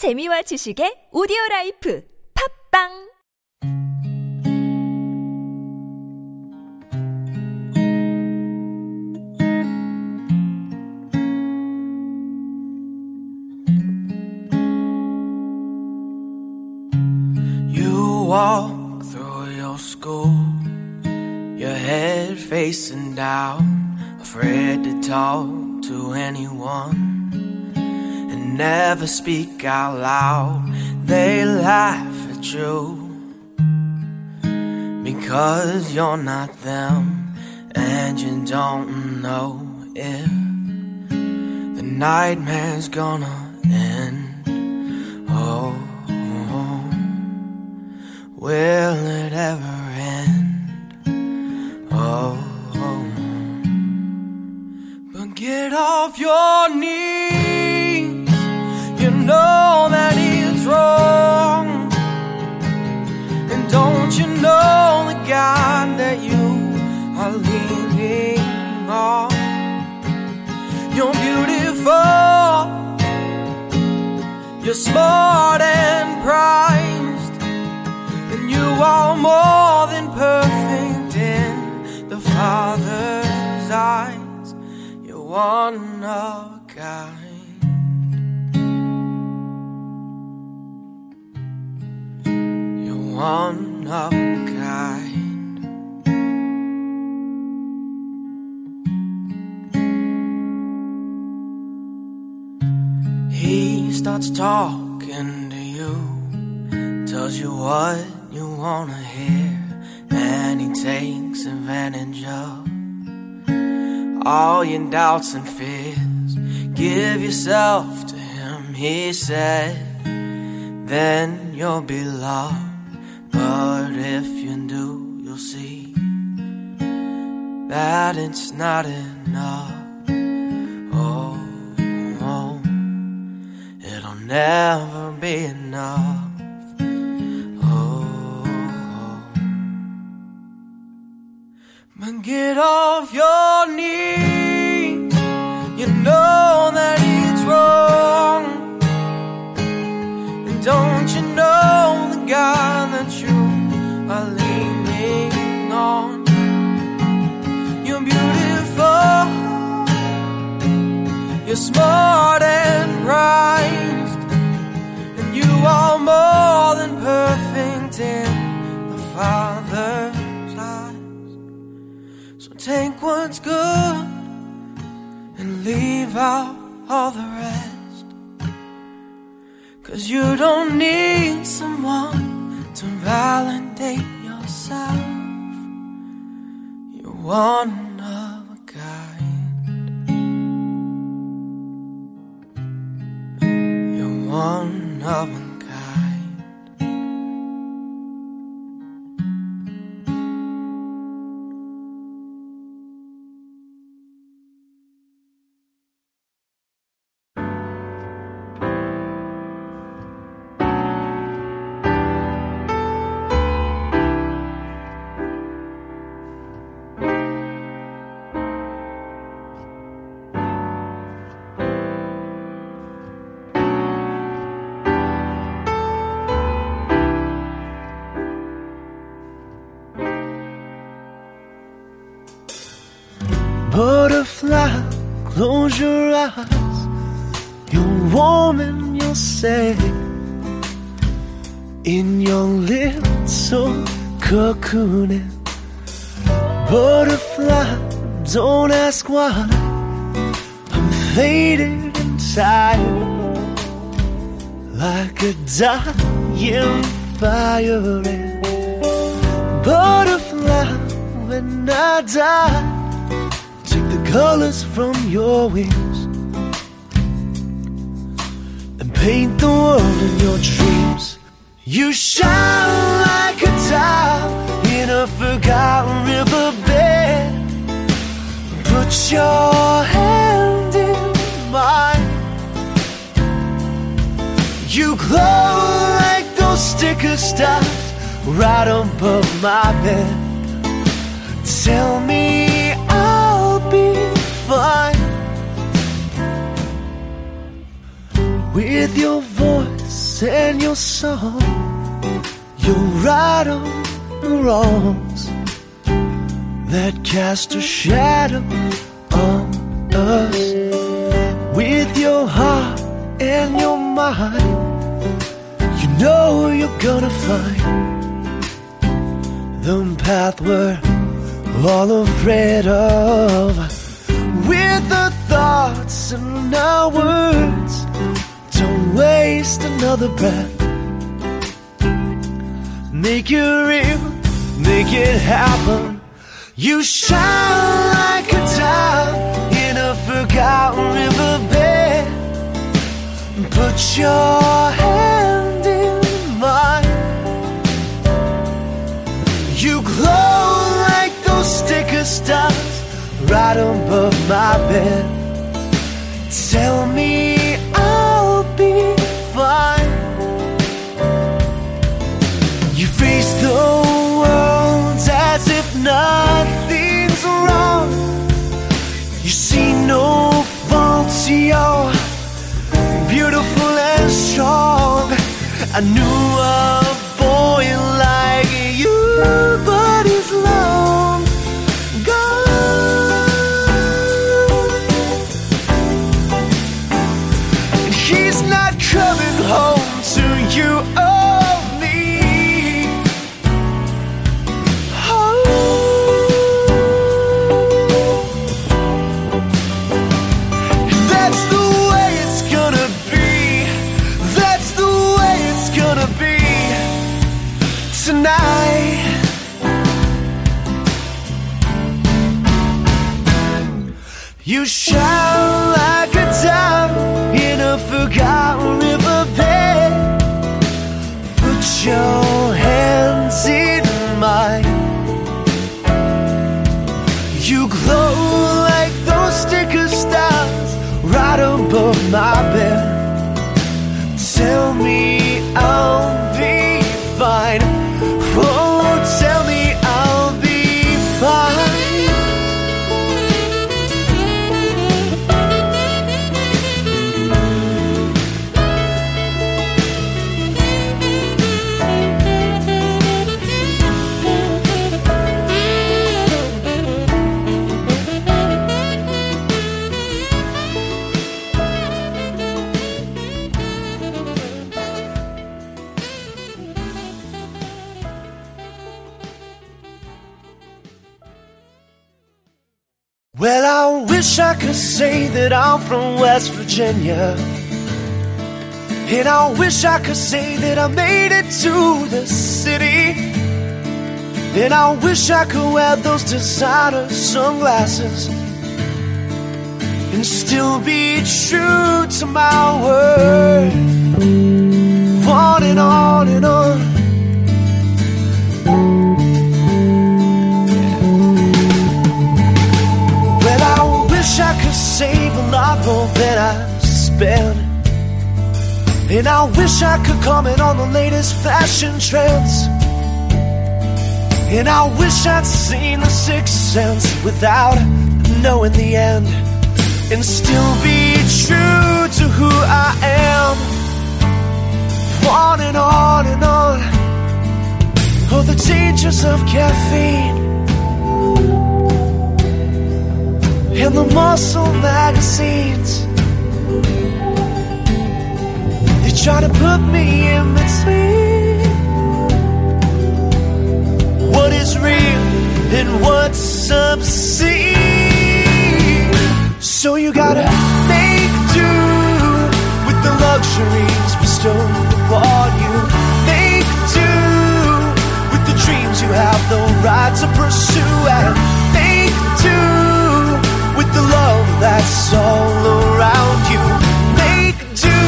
재미와 지식의 오디오 라이프 팝빵 walk through your school, your head facing down, afraid to talk to anyone, never speak out loud. They laugh at you because you're not them, and you don't know if the nightmare's gonna end. Oh. Will it ever end? Oh, but get off your knees. Know that it's wrong, and don't you know the God that you are leaning on? You're beautiful. You're smart and prized. And you are more than perfect in the Father's eyes. You're one of a starts talking to you, tells you what you wanna hear, and he takes advantage of all your doubts and fears. Give yourself to him, he said, then you'll be loved. But if you do, you'll see that it's not enough. Oh, never be enough. Oh, but get off your knees. You know that it's wrong. And don't you know the God that you are leaning on? You're beautiful. You're smart you don't need someone to validate yourself. You're one close your eyes. You're warm and you're safe in your little cocooning. Butterfly, don't ask why. I'm faded and tired, like a dying fire. Butterfly, when I die. Colors from your wings and paint the world in your dreams. You shine like a tile in a forgotten riverbed. Put your hand in mine. You glow like those sticker stars right above my bed. Tell me I'll be with your voice and your song. You'll right on the wrongs that cast a shadow on us. With your heart and your mind, you know you're gonna find the path we're all afraid of. With the thoughts and our words, don't waste another breath. Make it real, make it happen. You shine like a diamond in a forgotten riverbed. Put your hand in mine. You glow like those sticker stars right above my bed. Tell me I'll be fine. You face the world as if nothing's wrong. You see no faults, you're beautiful and strong. I knew a boy like you, Well, I wish I could say that I'm from West Virginia. And I wish I could say that I made it to the city. And I wish I could wear those designer sunglasses and still be true to my word. On and on and on. Save a lot more than I spend. And I wish I could comment on the latest fashion trends. And I wish I'd seen the sixth sense without knowing the end. And still be true to who I am. On and on and on. Oh, the dangers of caffeine. And the muscle magazines. They try to put me in between what is real and what's obscene. So you gotta make do with the luxuries bestowed upon you. Make do with the dreams you have the right to pursue and that's all around you. Make do.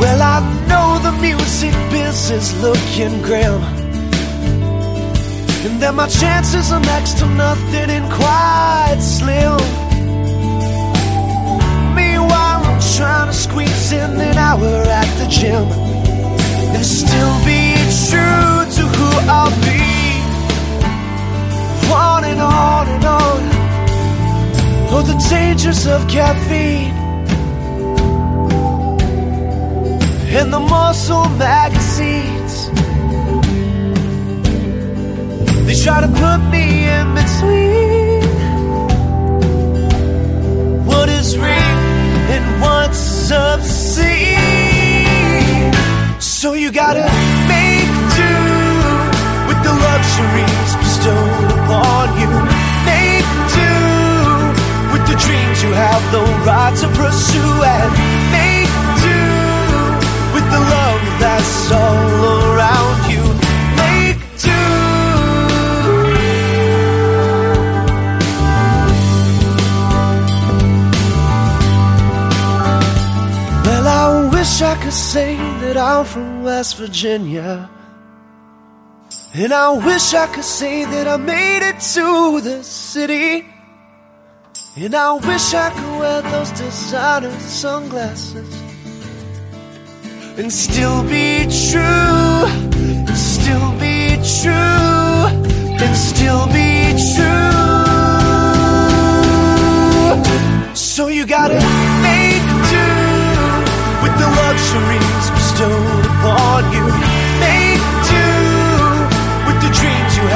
Well, I know the music is looking grim. And that my chances are next to nothing and quite slim. Meanwhile, I'm trying to squeeze in an hour at the gym and still be true to who I'll be. On and on and on. Oh, the dangers of caffeine and the muscle magazines. They try to put me in between what is real and what's obscene. So you gotta do with the luxuries bestowed upon you. Make do with the dreams you have the right to pursue and make do with the love that's all around you. Make do. Well, I wish I could say that I'm from West Virginia. And I wish I could say that I made it to the city. And I wish I could wear those designer sunglasses and still be true, and still be true, and still be true. So you gotta make do with the luxuries bestowed upon you.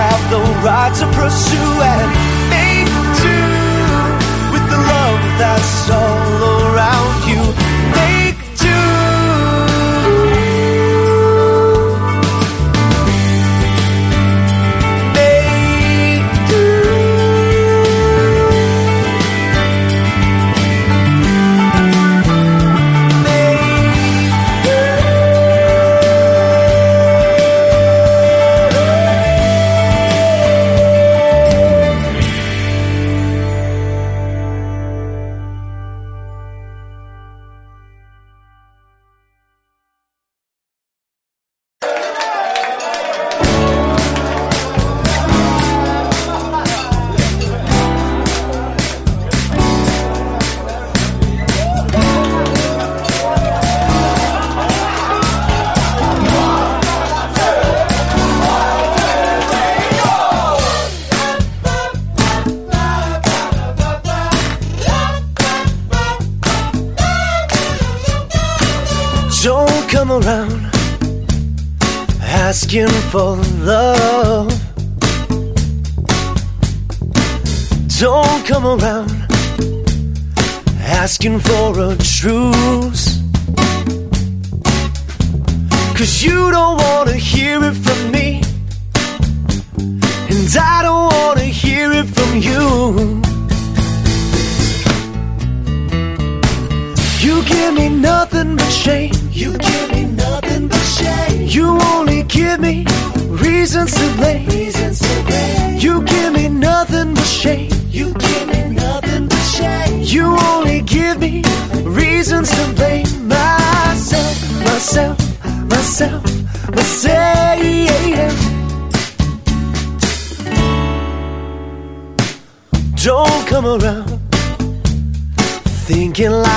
Have the right to pursue, and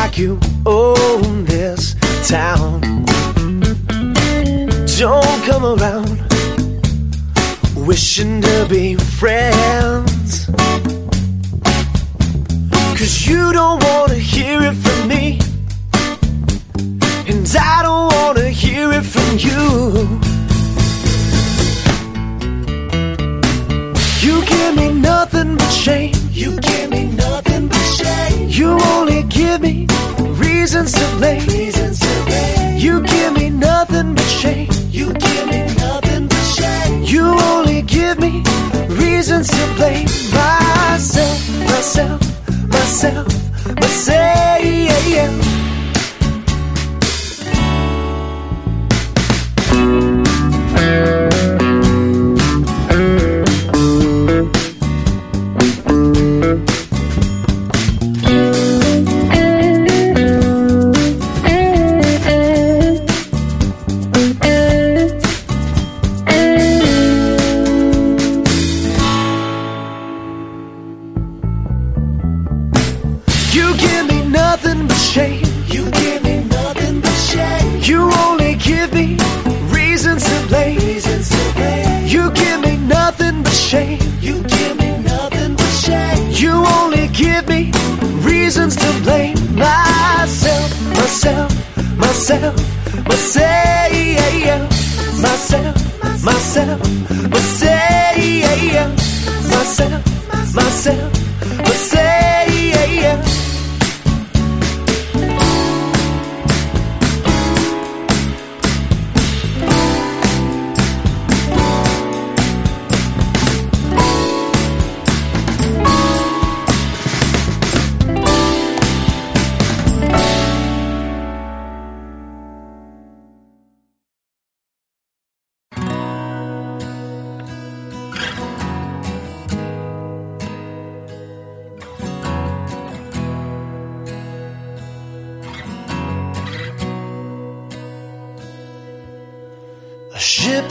like you own this town. Don't come around wishing to be friends. Cause you don't wanna hear it from me. And I don't wanna hear it from you. You give me nothing but shame. You give me reasons to blame. Reasons to blame. You give me nothing but shame. You give me nothing but shame. You only give me reasons to blame myself, myself, myself, myself.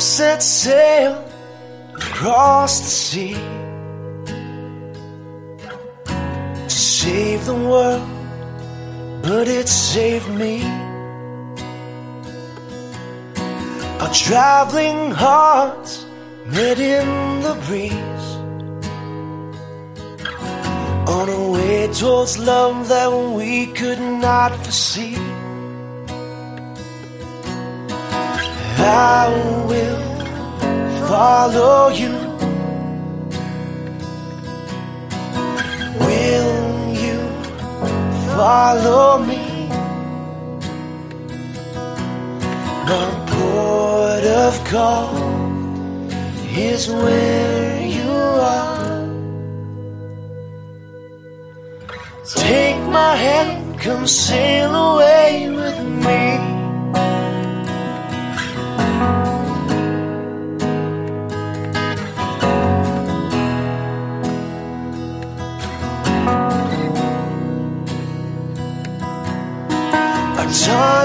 Set sail across the sea to save the world, but it saved me. Our traveling hearts met in the breeze on a way towards love that we could not foresee. I will follow you. Will you follow me? My port of call is where you are. Take my hand, come sail away with me.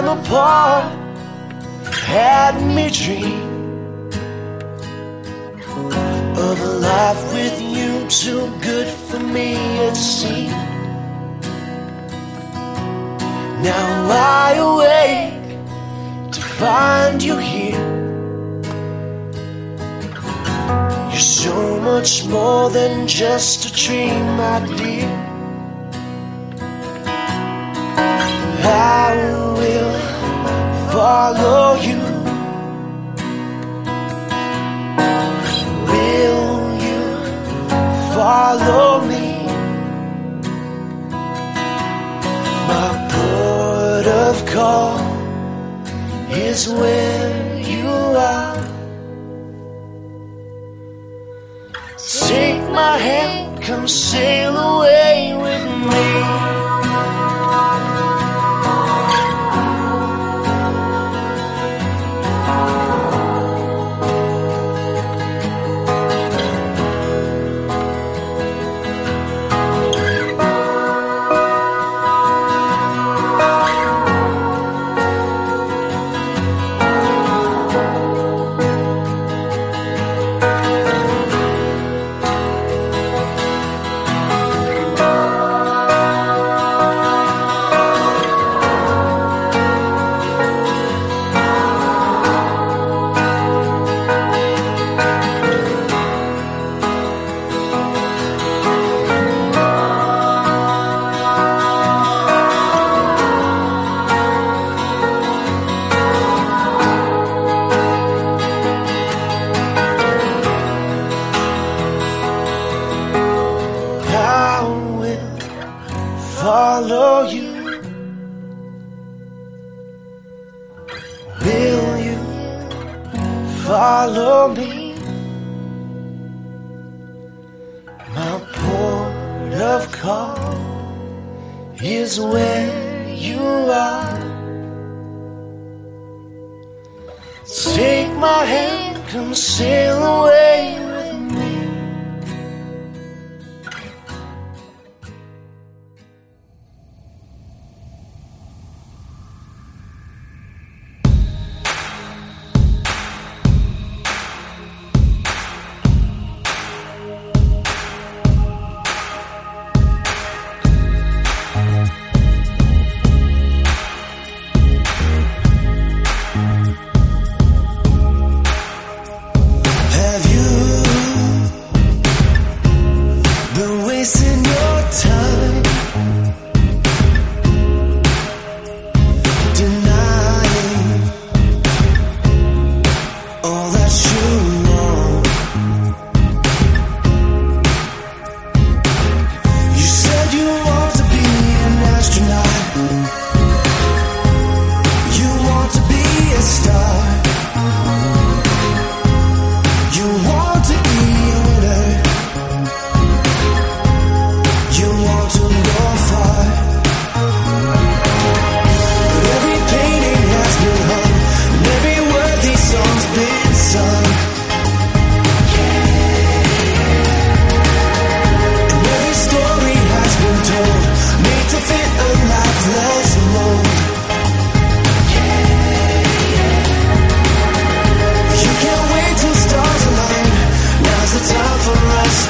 Time apart had me dream of a life with you, too good for me it seemed. Now I awake to find you here. You're so much more than just a dream, my dear. I follow you. Will you follow me? My port of call is where you are. Take my hand, come sail away with me.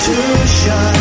to shine.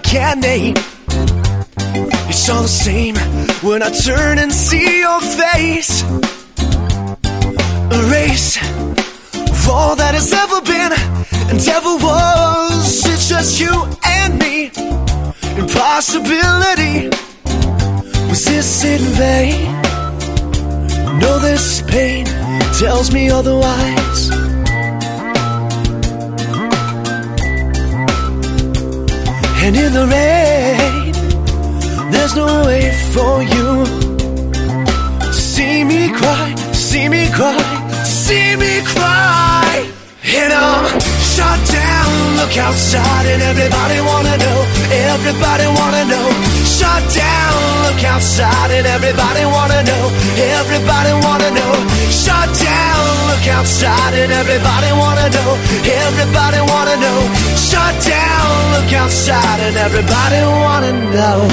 Can't name. It's all the same when I turn and see your face. A race of all that has ever been and ever was. It's just you and me. Impossibility. Was this in vain? No, this pain tells me otherwise. And in the rain, there's no way for you see me cry, see me cry, see me cry. And I'm shut down. Look outside, and everybody wanna know. Everybody wanna know. Shut down. Look outside, and everybody wanna know. Everybody wanna know. Shut down. Outside, and everybody wanna know. Everybody wanna know. Shut down. Look outside, and everybody wanna know.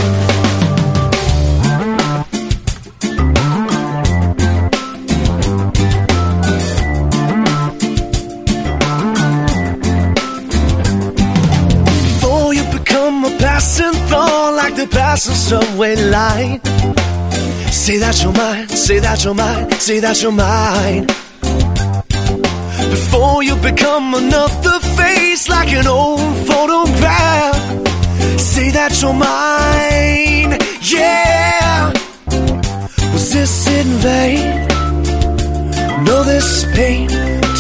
Before you become a passing thought like the passing subway line. Say that you're mine, say that you're mine, say that you're mine. Before you become another face like an old photograph. Say that you're mine, yeah. Was this in vain? No, this pain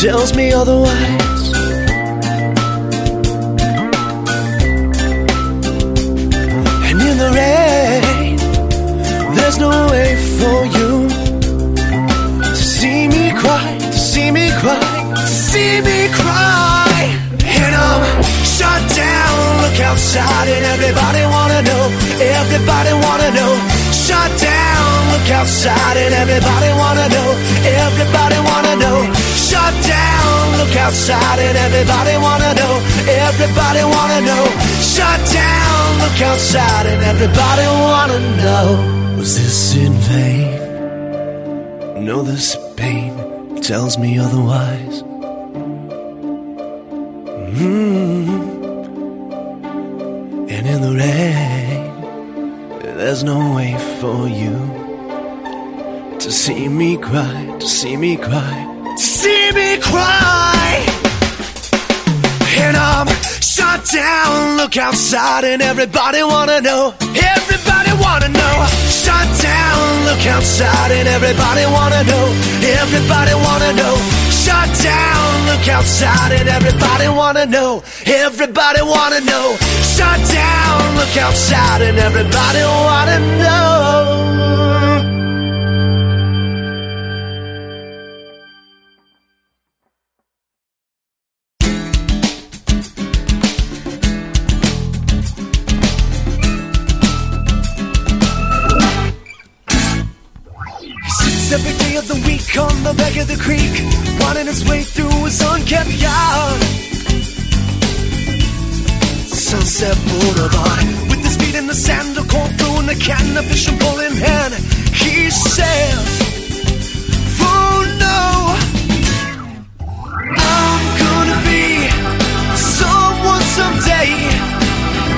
tells me otherwise. And in the rain, there's no way for you to see me cry, to see me cry, see me cry. And I'm shut down. Look outside, and everybody wanna know. Everybody wanna know. Shut down. Look outside, and everybody wanna know. Everybody wanna know. Shut down. Look outside, and everybody wanna know. Everybody wanna know. Shut down. Look outside, and everybody wanna know. Was this in vain? No, this pain tells me otherwise. And in the rain, there's no way for you to see me cry, to see me cry, to see me cry. And I'm shut down. Look outside, and everybody wanna know. Everybody wanna know. Shut down. Look outside, and everybody wanna know. Everybody wanna know. Shut down. Look outside, and everybody wanna know. Everybody wanna know. Shut down. Look outside, and everybody wanna know. graveyard. Sunset Boulevard with his feet in the sand, a corn blue and a can, a fishing pole in hand. He says, "Oh no, I'm gonna be someone someday.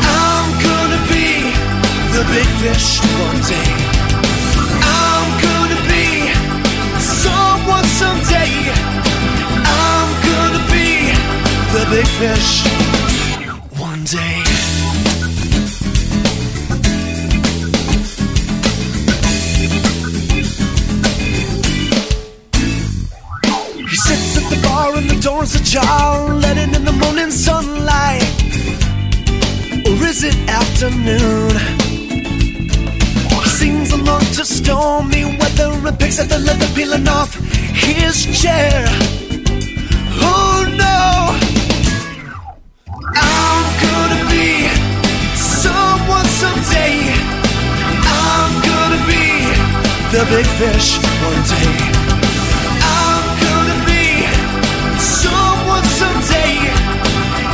I'm gonna be the big fish one day." Big fish one day. He sits at the bar and the door's ajar, letting in the morning sunlight. Or is it afternoon? Sings along to stormy weather and picks at the leather peeling off his chair. Big fish one day. I'm gonna be someone someday.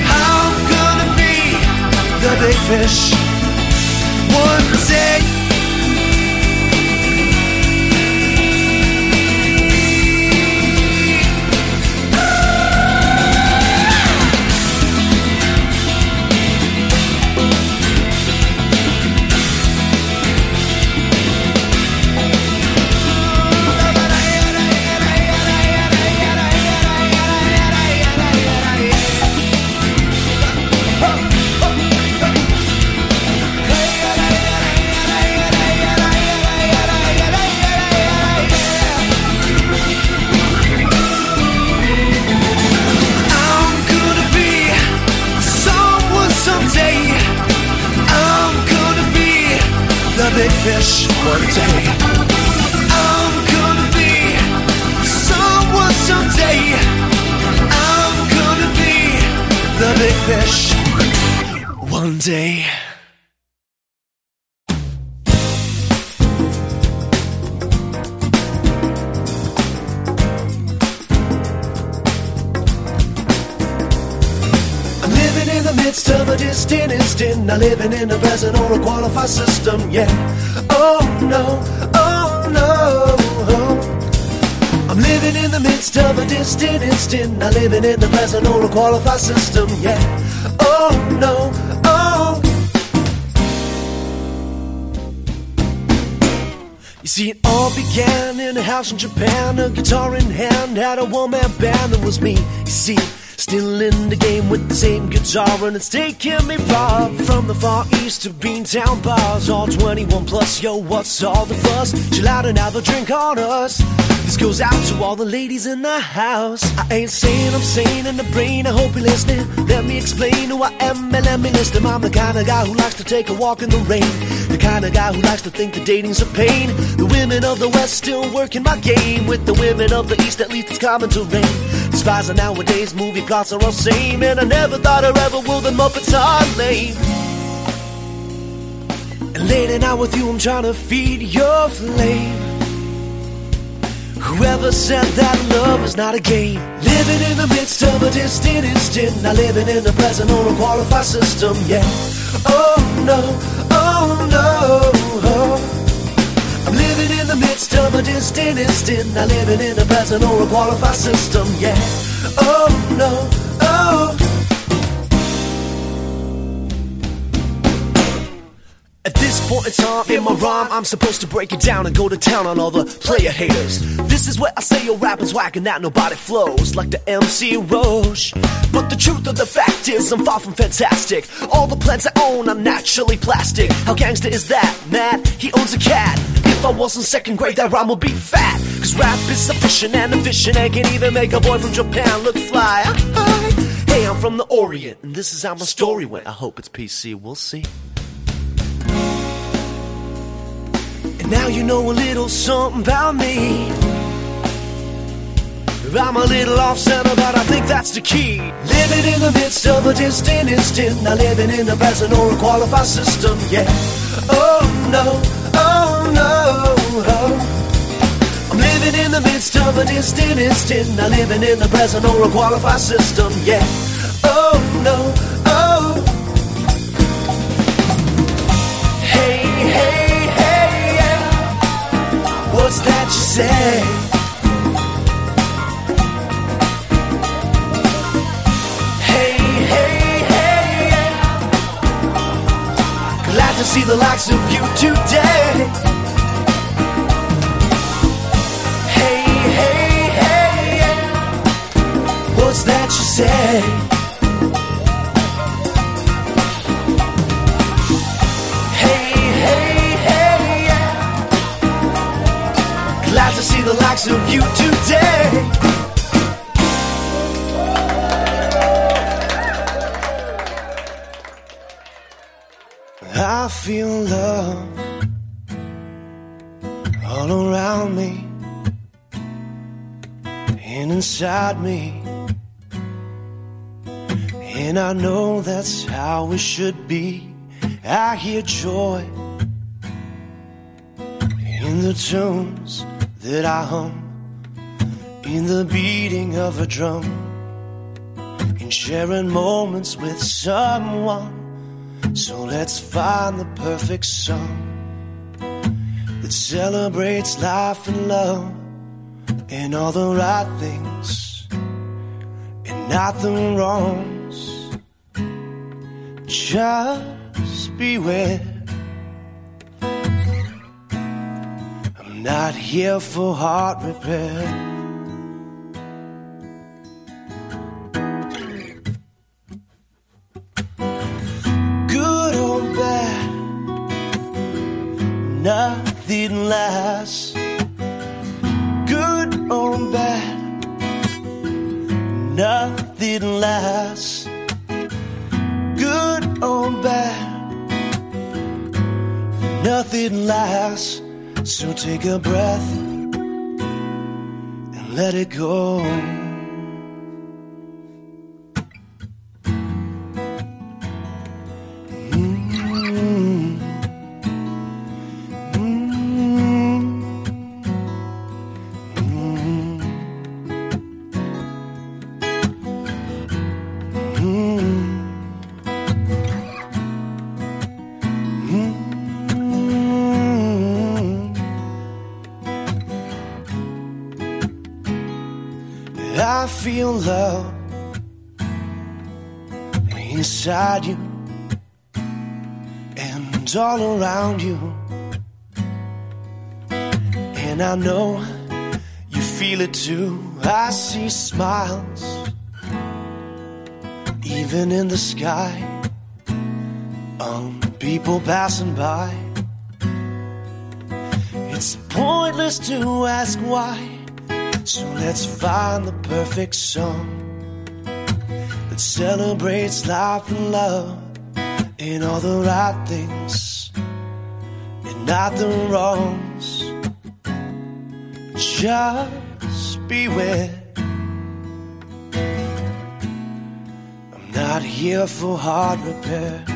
I'm gonna be the big fish one day. Living in the present or a qualified system. Yeah. Oh no. Oh no. I'm living in the midst of a distant instant. Not living in the present or a qualified system. Yeah. Oh no. Oh. You see, it all began in a house in Japan. A guitar in hand, had a one man band that was me. You see, still in the game with the same guitar, and it's taking me far from the far east to Beantown bars. All 21 plus, yo, what's all the fuss? Chill out and have a drink on us. This goes out to all the ladies in the house. I ain't saying I'm sane in the brain. I hope you're listening. Let me explain who I am and let me list them. I'm the kind of guy who likes to take a walk in the rain. The kind of guy who likes to think that dating's a pain. The women of the West still working my game. With the women of the East, at least it's common to Despise of nowadays, movie plots are all same. And I never thought I ever will, the Muppets are lame. And late at night with you, I'm trying to feed your flame. Whoever said that love is not a game? Living in the midst of a distant instant, not living in the present or a qualified system. Yeah. Oh no, oh no. Oh. I'm living in the midst of a distant instant, not living in a present or a qualified system. Yeah. Oh no, oh. At this point in time in my rhyme, I'm supposed to break it down and go to town on all the player haters. This is where I say your rapping's whacking out, nobody flows like the MC Roche. But the truth of the fact is, I'm far from fantastic. All the plants I own I'm naturally plastic. How gangster is that, Matt? He owns a cat. If I was in second grade, that rhyme would be fat. Cause rap is sufficient and efficient and can even make a boy from Japan look fly. Hey, I'm from the Orient, and this is how my story went. I hope it's PC, we'll see. And now you know a little something about me. I'm a little off center, but I think that's the key. Living in the midst of a distant instant, not living in the present or a qualified system. Yeah. Oh no, I'm living in the midst of a distant instant, not living in the present or a qualified system. Yeah. Oh no, oh. Hey, hey, hey, yeah. What's that you say? Hey, hey, hey, yeah. Glad to see the likes of you today. What's that you say? Hey, hey, hey, yeah. Glad to see the likes of you today. I feel love all around me and inside me. And I know that's how it should be. I hear joy in the tunes that I hum, in the beating of a drum, in sharing moments with someone. So let's find the perfect song that celebrates life and love and all the right things and not the wrongs. Just beware. I'm not here for heart repair. good or bad, nothing lasts. Good or bad, nothing lasts. Bad, nothing lasts. So take a breath and let it go. Love inside you and all around you. And I know you feel it too. I see smiles even in the sky on people passing by. It's pointless to ask why. So let's find the perfect song that celebrates life and love and all the right things and not the wrongs. Just beware. I'm not here for heart repair.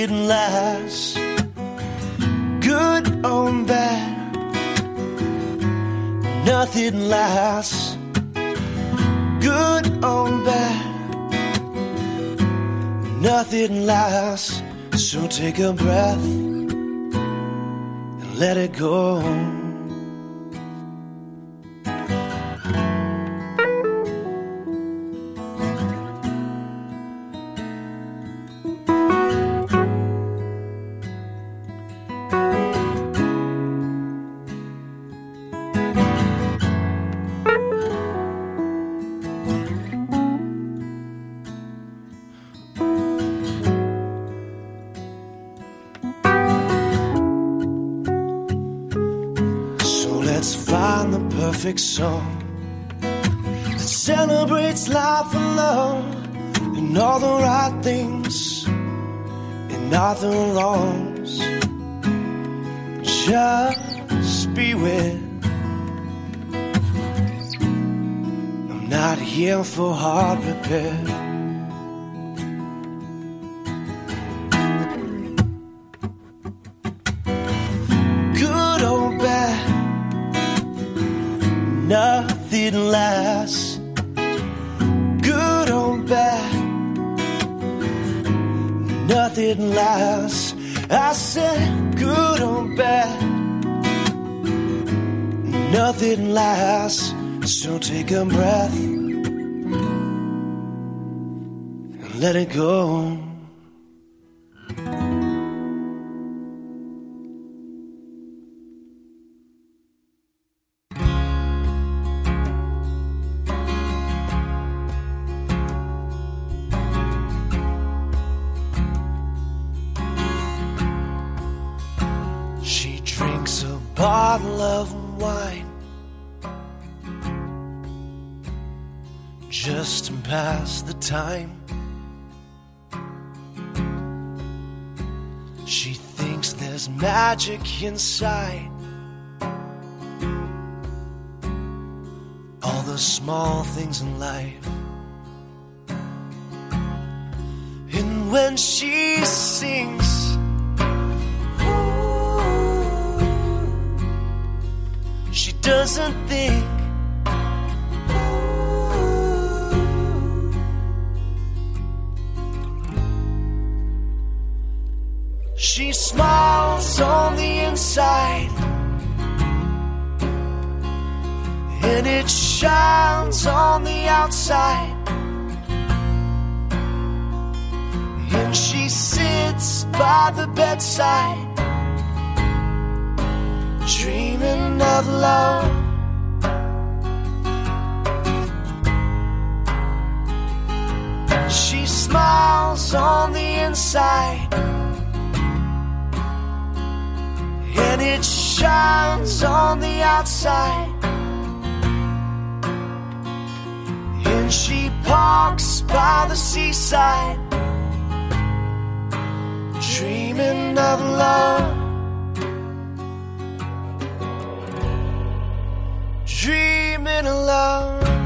Nothing lasts. Good or bad, nothing lasts. Good or bad, nothing lasts. So take a breath and let it go. Perfect song that celebrates life and love and all the right things and not the wrongs. Just beware. I'm not here for heart repair. Lasts. So take a breath and let it go. She drinks a bottle of wine just to pass the time. She thinks there's magic inside all the small things in life. And when she sings, She doesn't think. Smiles on the inside, and it shines on the outside. And she sits by the bedside dreaming of love. She smiles on the inside, it shines on the outside. And she parks by the seaside, dreaming of love. dreaming of love.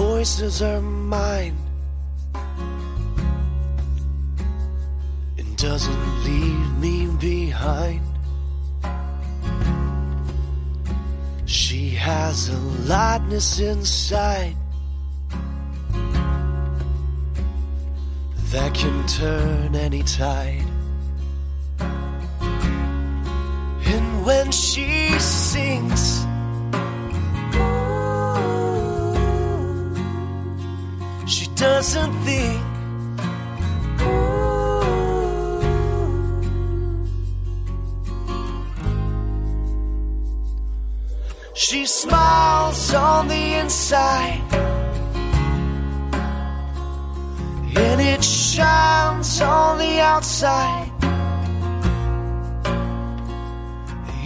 Voices are mine and doesn't leave me behind. She has a lightness inside that can turn any tide. And when she sings, doesn't think. She smiles on the inside. and it shines on the outside.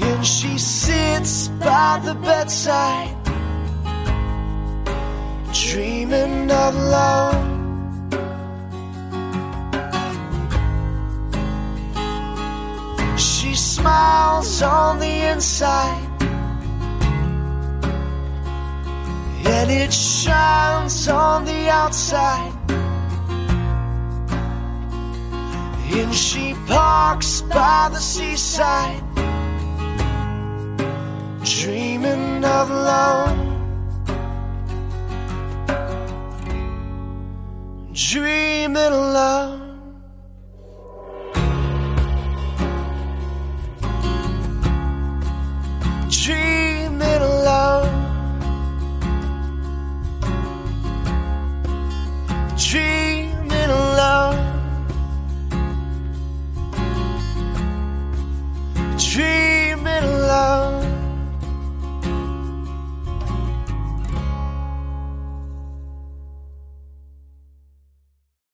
And she sits by the bedside, dreaming of love. She smiles on the inside, and it shines on the outside. And she parks by the seaside, dreaming of love. Dreaming of love.